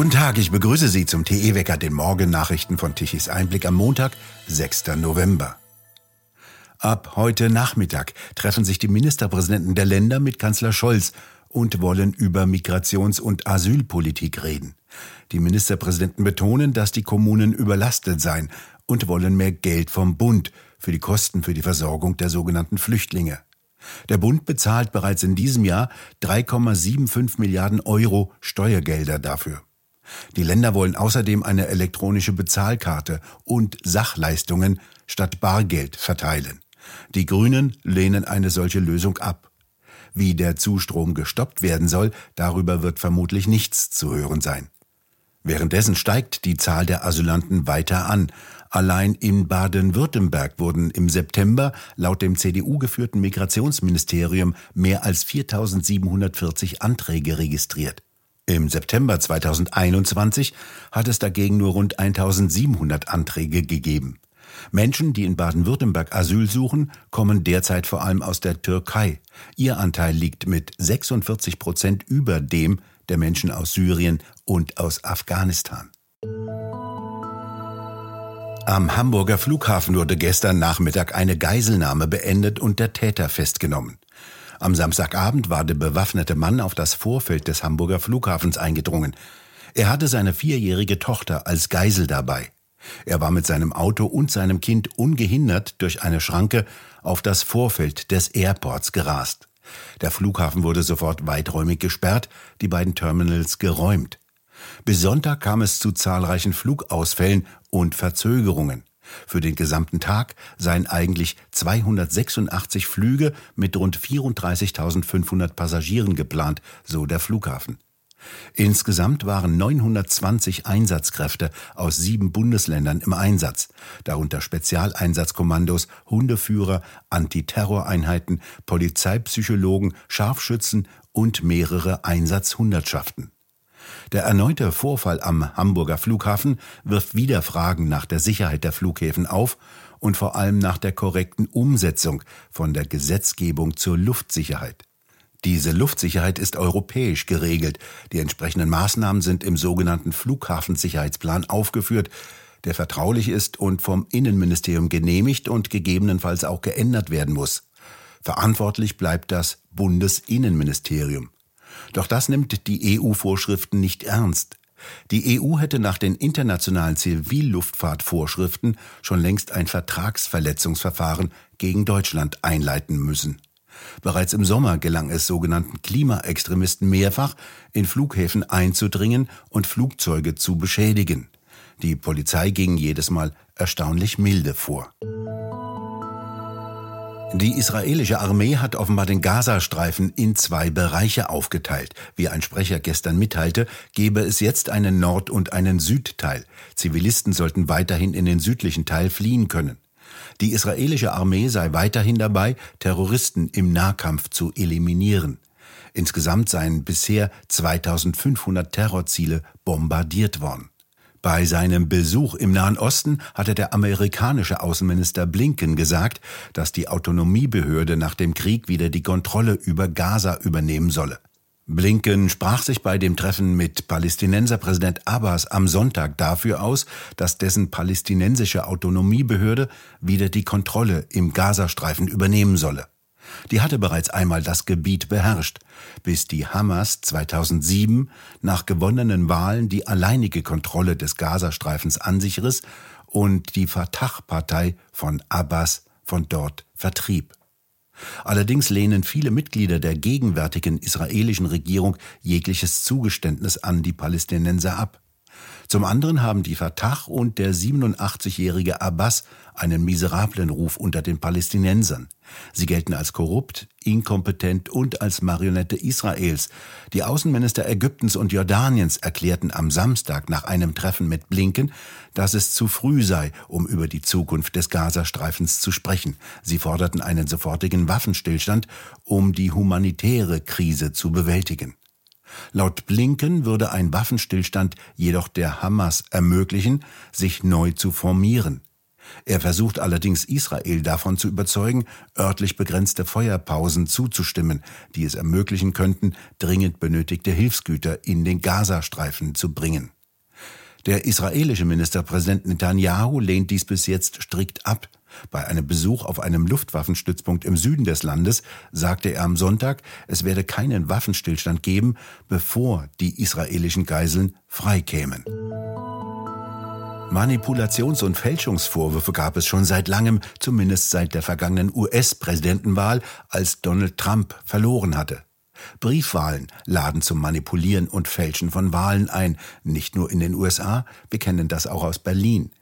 Guten Tag, ich begrüße Sie zum TE-Wecker, den Morgennachrichten von Tichys Einblick am Montag, 6. November. Ab heute Nachmittag treffen sich die Ministerpräsidenten der Länder mit Kanzler Scholz und wollen über Migrations- und Asylpolitik reden. Die Ministerpräsidenten betonen, dass die Kommunen überlastet seien und wollen mehr Geld vom Bund für die Kosten für die Versorgung der sogenannten Flüchtlinge. Der Bund bezahlt bereits in diesem Jahr 3,75 Milliarden Euro Steuergelder dafür. Die Länder wollen außerdem eine elektronische Bezahlkarte und Sachleistungen statt Bargeld verteilen. Die Grünen lehnen eine solche Lösung ab. Wie der Zustrom gestoppt werden soll, darüber wird vermutlich nichts zu hören sein. Währenddessen steigt die Zahl der Asylanten weiter an. Allein in Baden-Württemberg wurden im September laut dem CDU geführten Migrationsministerium mehr als 4740 Anträge registriert. Im September 2021 hat es dagegen nur rund 1700 Anträge gegeben. Menschen, die in Baden-Württemberg Asyl suchen, kommen derzeit vor allem aus der Türkei. Ihr Anteil liegt mit 46 Prozent über dem der Menschen aus Syrien und aus Afghanistan. Am Hamburger Flughafen wurde gestern Nachmittag eine Geiselnahme beendet und der Täter festgenommen. Am Samstagabend war der bewaffnete Mann auf das Vorfeld des Hamburger Flughafens eingedrungen. Er hatte seine vierjährige Tochter als Geisel dabei. Er war mit seinem Auto und seinem Kind ungehindert durch eine Schranke auf das Vorfeld des Airports gerast. Der Flughafen wurde sofort weiträumig gesperrt, die beiden Terminals geräumt. Bis Sonntag kam es zu zahlreichen Flugausfällen und Verzögerungen. Für den gesamten Tag seien eigentlich 286 Flüge mit rund 34.500 Passagieren geplant, so der Flughafen. Insgesamt waren 920 Einsatzkräfte aus sieben Bundesländern im Einsatz, darunter Spezialeinsatzkommandos, Hundeführer, Antiterroreinheiten, Polizeipsychologen, Scharfschützen und mehrere Einsatzhundertschaften. Der erneute Vorfall am Hamburger Flughafen wirft wieder Fragen nach der Sicherheit der Flughäfen auf und vor allem nach der korrekten Umsetzung von der Gesetzgebung zur Luftsicherheit. Diese Luftsicherheit ist europäisch geregelt. Die entsprechenden Maßnahmen sind im sogenannten Flughafensicherheitsplan aufgeführt, der vertraulich ist und vom Innenministerium genehmigt und gegebenenfalls auch geändert werden muss. Verantwortlich bleibt das Bundesinnenministerium. Doch das nimmt die EU-Vorschriften nicht ernst. Die EU hätte nach den internationalen Zivilluftfahrtvorschriften schon längst ein Vertragsverletzungsverfahren gegen Deutschland einleiten müssen. Bereits im Sommer gelang es sogenannten Klimaextremisten mehrfach, in Flughäfen einzudringen und Flugzeuge zu beschädigen. Die Polizei ging jedes Mal erstaunlich milde vor. Die israelische Armee hat offenbar den Gazastreifen in zwei Bereiche aufgeteilt. Wie ein Sprecher gestern mitteilte, gebe es jetzt einen Nord- und einen Südteil. Zivilisten sollten weiterhin in den südlichen Teil fliehen können. Die israelische Armee sei weiterhin dabei, Terroristen im Nahkampf zu eliminieren. Insgesamt seien bisher 2500 Terrorziele bombardiert worden. Bei seinem Besuch im Nahen Osten hatte der amerikanische Außenminister Blinken gesagt, dass die Autonomiebehörde nach dem Krieg wieder die Kontrolle über Gaza übernehmen solle. Blinken sprach sich bei dem Treffen mit Palästinenserpräsident Abbas am Sonntag dafür aus, dass dessen palästinensische Autonomiebehörde wieder die Kontrolle im Gazastreifen übernehmen solle. Die hatte bereits einmal das Gebiet beherrscht, bis die Hamas 2007 nach gewonnenen Wahlen die alleinige Kontrolle des Gazastreifens an sich riss und die Fatah-Partei von Abbas von dort vertrieb. Allerdings lehnen viele Mitglieder der gegenwärtigen israelischen Regierung jegliches Zugeständnis an die Palästinenser ab. Zum anderen haben die Fatah und der 87-jährige Abbas einen miserablen Ruf unter den Palästinensern. Sie gelten als korrupt, inkompetent und als Marionette Israels. Die Außenminister Ägyptens und Jordaniens erklärten am Samstag nach einem Treffen mit Blinken, dass es zu früh sei, um über die Zukunft des Gazastreifens zu sprechen. Sie forderten einen sofortigen Waffenstillstand, um die humanitäre Krise zu bewältigen. Laut Blinken würde ein Waffenstillstand jedoch der Hamas ermöglichen, sich neu zu formieren. Er versucht allerdings Israel davon zu überzeugen, örtlich begrenzte Feuerpausen zuzustimmen, die es ermöglichen könnten, dringend benötigte Hilfsgüter in den Gazastreifen zu bringen. Der israelische Ministerpräsident Netanyahu lehnt dies bis jetzt strikt ab. Bei einem Besuch auf einem Luftwaffenstützpunkt im Süden des Landes sagte er am Sonntag, es werde keinen Waffenstillstand geben, bevor die israelischen Geiseln freikämen. Manipulations- und Fälschungsvorwürfe gab es schon seit langem, zumindest seit der vergangenen US-Präsidentenwahl, als Donald Trump verloren hatte. Briefwahlen laden zum Manipulieren und Fälschen von Wahlen ein, nicht nur in den USA, wir kennen das auch aus Berlin.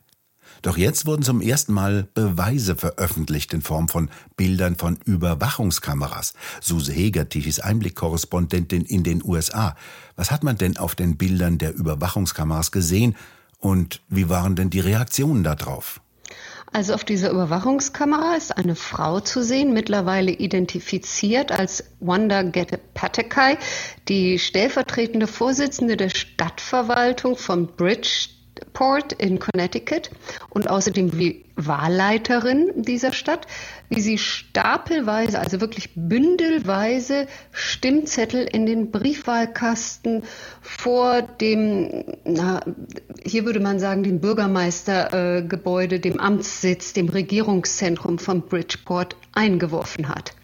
Doch jetzt wurden zum ersten Mal Beweise veröffentlicht in Form von Bildern von Überwachungskameras. Suse Heger, Tichys Einblick-Korrespondentin in den USA. Was hat man denn auf den Bildern der Überwachungskameras gesehen und wie waren denn die Reaktionen darauf? Also auf dieser Überwachungskamera ist eine Frau zu sehen, mittlerweile identifiziert als Wanda Getapatekai, die stellvertretende Vorsitzende der Stadtverwaltung von Bridge Port in Connecticut und außerdem wie Wahlleiterin dieser Stadt, wie sie stapelweise, also wirklich bündelweise Stimmzettel in den Briefwahlkasten vor dem, na, hier würde man sagen, dem Bürgermeistergebäude, äh, dem Amtssitz, dem Regierungszentrum von Bridgeport eingeworfen hat.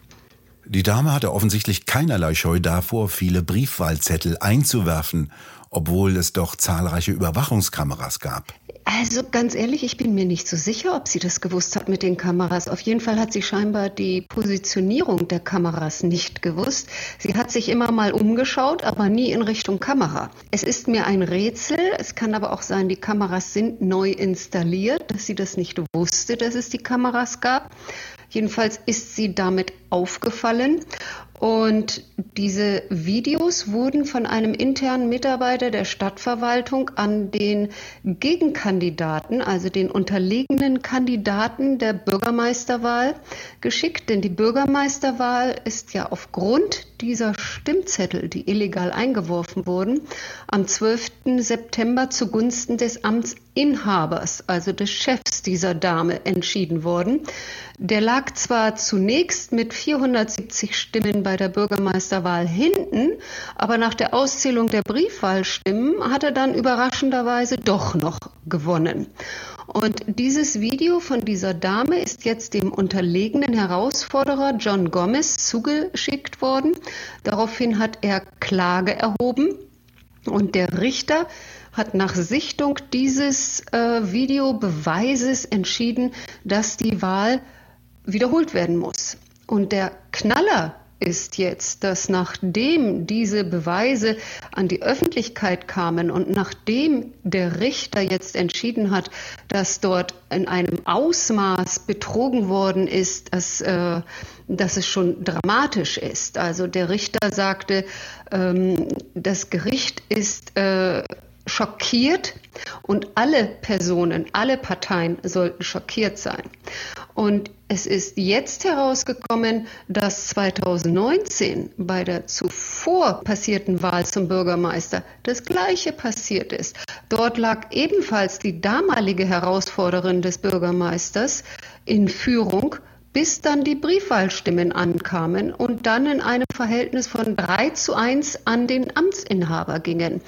Die Dame hatte offensichtlich keinerlei Scheu davor, viele Briefwahlzettel einzuwerfen obwohl es doch zahlreiche Überwachungskameras gab. Also ganz ehrlich, ich bin mir nicht so sicher, ob sie das gewusst hat mit den Kameras. Auf jeden Fall hat sie scheinbar die Positionierung der Kameras nicht gewusst. Sie hat sich immer mal umgeschaut, aber nie in Richtung Kamera. Es ist mir ein Rätsel. Es kann aber auch sein, die Kameras sind neu installiert, dass sie das nicht wusste, dass es die Kameras gab. Jedenfalls ist sie damit aufgefallen und diese Videos wurden von einem internen Mitarbeiter der Stadtverwaltung an den Gegenkandidaten, also den unterlegenen Kandidaten der Bürgermeisterwahl geschickt. Denn die Bürgermeisterwahl ist ja aufgrund dieser Stimmzettel, die illegal eingeworfen wurden, am 12. September zugunsten des Amtsinhabers, also des Chefs dieser Dame, entschieden worden. Der lag zwar zunächst mit 470 Stimmen bei der Bürgermeisterwahl hinten, aber nach der Auszählung der Briefwahlstimmen hat er dann überraschenderweise doch noch gewonnen. Und dieses Video von dieser Dame ist jetzt dem unterlegenen Herausforderer John Gomez zugeschickt worden. Daraufhin hat er Klage erhoben und der Richter hat nach Sichtung dieses äh, Videobeweises entschieden, dass die Wahl wiederholt werden muss. Und der Knaller ist jetzt, dass nachdem diese Beweise an die Öffentlichkeit kamen und nachdem der Richter jetzt entschieden hat, dass dort in einem Ausmaß betrogen worden ist, dass, äh, dass es schon dramatisch ist. Also der Richter sagte, ähm, das Gericht ist äh, schockiert und alle Personen, alle Parteien sollten schockiert sein. Und es ist jetzt herausgekommen, dass 2019 bei der zuvor passierten Wahl zum Bürgermeister das Gleiche passiert ist. Dort lag ebenfalls die damalige Herausforderin des Bürgermeisters in Führung bis dann die Briefwahlstimmen ankamen und dann in einem Verhältnis von 3 zu 1 an den Amtsinhaber gingen.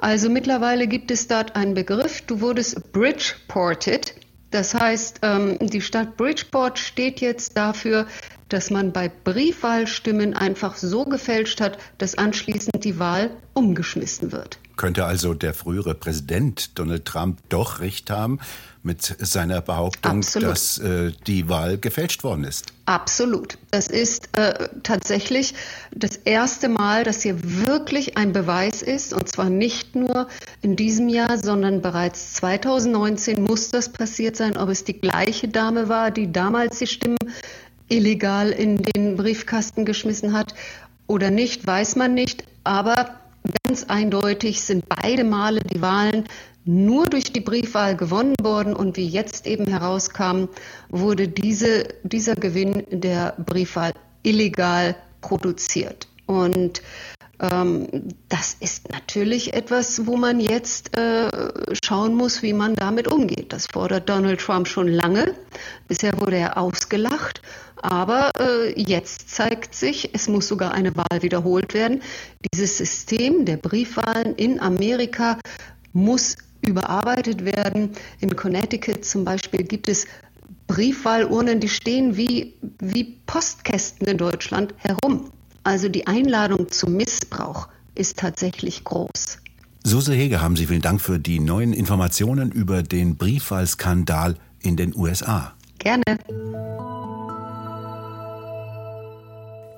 Also mittlerweile gibt es dort einen Begriff, du wurdest Bridgeported. Das heißt, ähm, die Stadt Bridgeport steht jetzt dafür, dass man bei Briefwahlstimmen einfach so gefälscht hat, dass anschließend die Wahl umgeschmissen wird. Könnte also der frühere Präsident Donald Trump doch recht haben mit seiner Behauptung, Absolut. dass äh, die Wahl gefälscht worden ist? Absolut. Das ist äh, tatsächlich das erste Mal, dass hier wirklich ein Beweis ist, und zwar nicht nur in diesem Jahr, sondern bereits 2019 muss das passiert sein, ob es die gleiche Dame war, die damals die Stimmen illegal in den Briefkasten geschmissen hat oder nicht, weiß man nicht. Aber ganz eindeutig sind beide Male die Wahlen nur durch die Briefwahl gewonnen worden und wie jetzt eben herauskam, wurde diese, dieser Gewinn der Briefwahl illegal produziert. Und Ähm, das ist natürlich etwas, wo man jetzt äh, schauen muss, wie man damit umgeht. Das fordert Donald Trump schon lange. Bisher wurde er ausgelacht. Aber äh, jetzt zeigt sich, es muss sogar eine Wahl wiederholt werden. Dieses System der Briefwahlen in Amerika muss überarbeitet werden. In Connecticut zum Beispiel gibt es Briefwahlurnen, die stehen wie, wie Postkästen in Deutschland herum. Also die Einladung zum Missbrauch ist tatsächlich groß. Suse Hege, haben Sie vielen Dank für die neuen Informationen über den Briefwahlskandal in den USA. Gerne.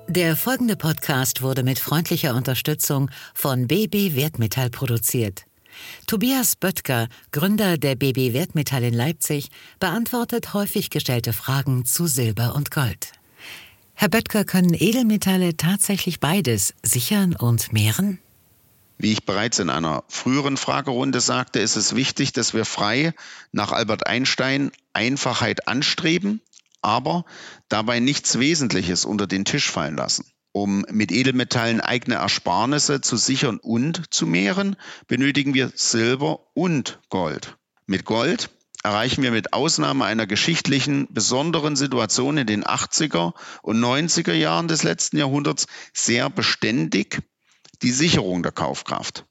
Der folgende Podcast wurde mit freundlicher Unterstützung von BB Wertmetall produziert. Tobias Böttger, Gründer der BB Wertmetall in Leipzig, beantwortet häufig gestellte Fragen zu Silber und Gold. Herr Böttger, können Edelmetalle tatsächlich beides sichern und mehren? Wie ich bereits in einer früheren Fragerunde sagte, ist es wichtig, dass wir frei nach Albert Einstein Einfachheit anstreben, aber dabei nichts Wesentliches unter den Tisch fallen lassen. Um mit Edelmetallen eigene Ersparnisse zu sichern und zu mehren, benötigen wir Silber und Gold. Mit Gold erreichen wir mit Ausnahme einer geschichtlichen besonderen Situation in den 80er und 90er Jahren des letzten Jahrhunderts sehr beständig die Sicherung der Kaufkraft.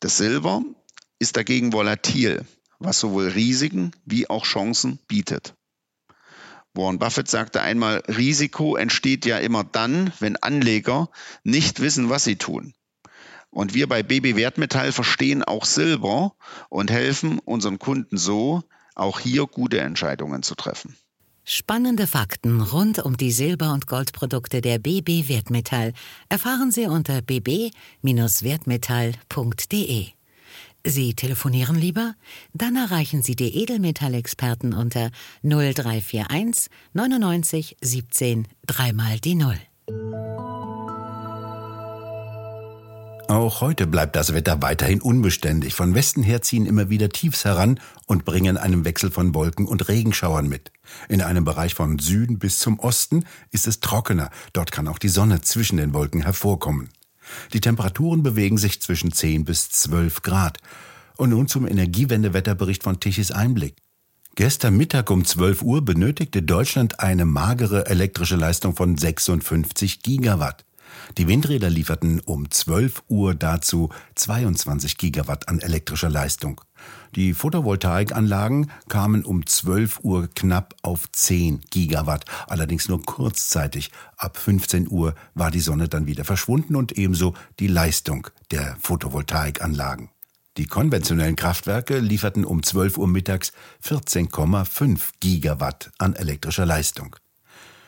Das Silber ist dagegen volatil, was sowohl Risiken wie auch Chancen bietet. Warren Buffett sagte einmal, Risiko entsteht ja immer dann, wenn Anleger nicht wissen, was sie tun. Und wir bei BB Wertmetall verstehen auch Silber und helfen unseren Kunden so, auch hier gute Entscheidungen zu treffen. Spannende Fakten rund um die Silber- und Goldprodukte der BB Wertmetall erfahren Sie unter bb-wertmetall.de. Sie telefonieren lieber? Dann erreichen Sie die Edelmetallexperten unter 0341 99 17 dreimal die Null. Auch heute bleibt das Wetter weiterhin unbeständig. Von Westen her ziehen immer wieder Tiefs heran und bringen einen Wechsel von Wolken und Regenschauern mit. In einem Bereich von Süden bis zum Osten ist es trockener. Dort kann auch die Sonne zwischen den Wolken hervorkommen. Die Temperaturen bewegen sich zwischen 10 bis 12 Grad. Und nun zum Energiewendewetterbericht von Tichys Einblick. Gestern Mittag um 12 Uhr benötigte Deutschland eine magere elektrische Leistung von 56 Gigawatt. Die Windräder lieferten um 12 Uhr dazu 22 Gigawatt an elektrischer Leistung. Die Photovoltaikanlagen kamen um 12 Uhr knapp auf 10 Gigawatt, allerdings nur kurzzeitig. Ab 15 Uhr war die Sonne dann wieder verschwunden und ebenso die Leistung der Photovoltaikanlagen. Die konventionellen Kraftwerke lieferten um 12 Uhr mittags 14,5 Gigawatt an elektrischer Leistung.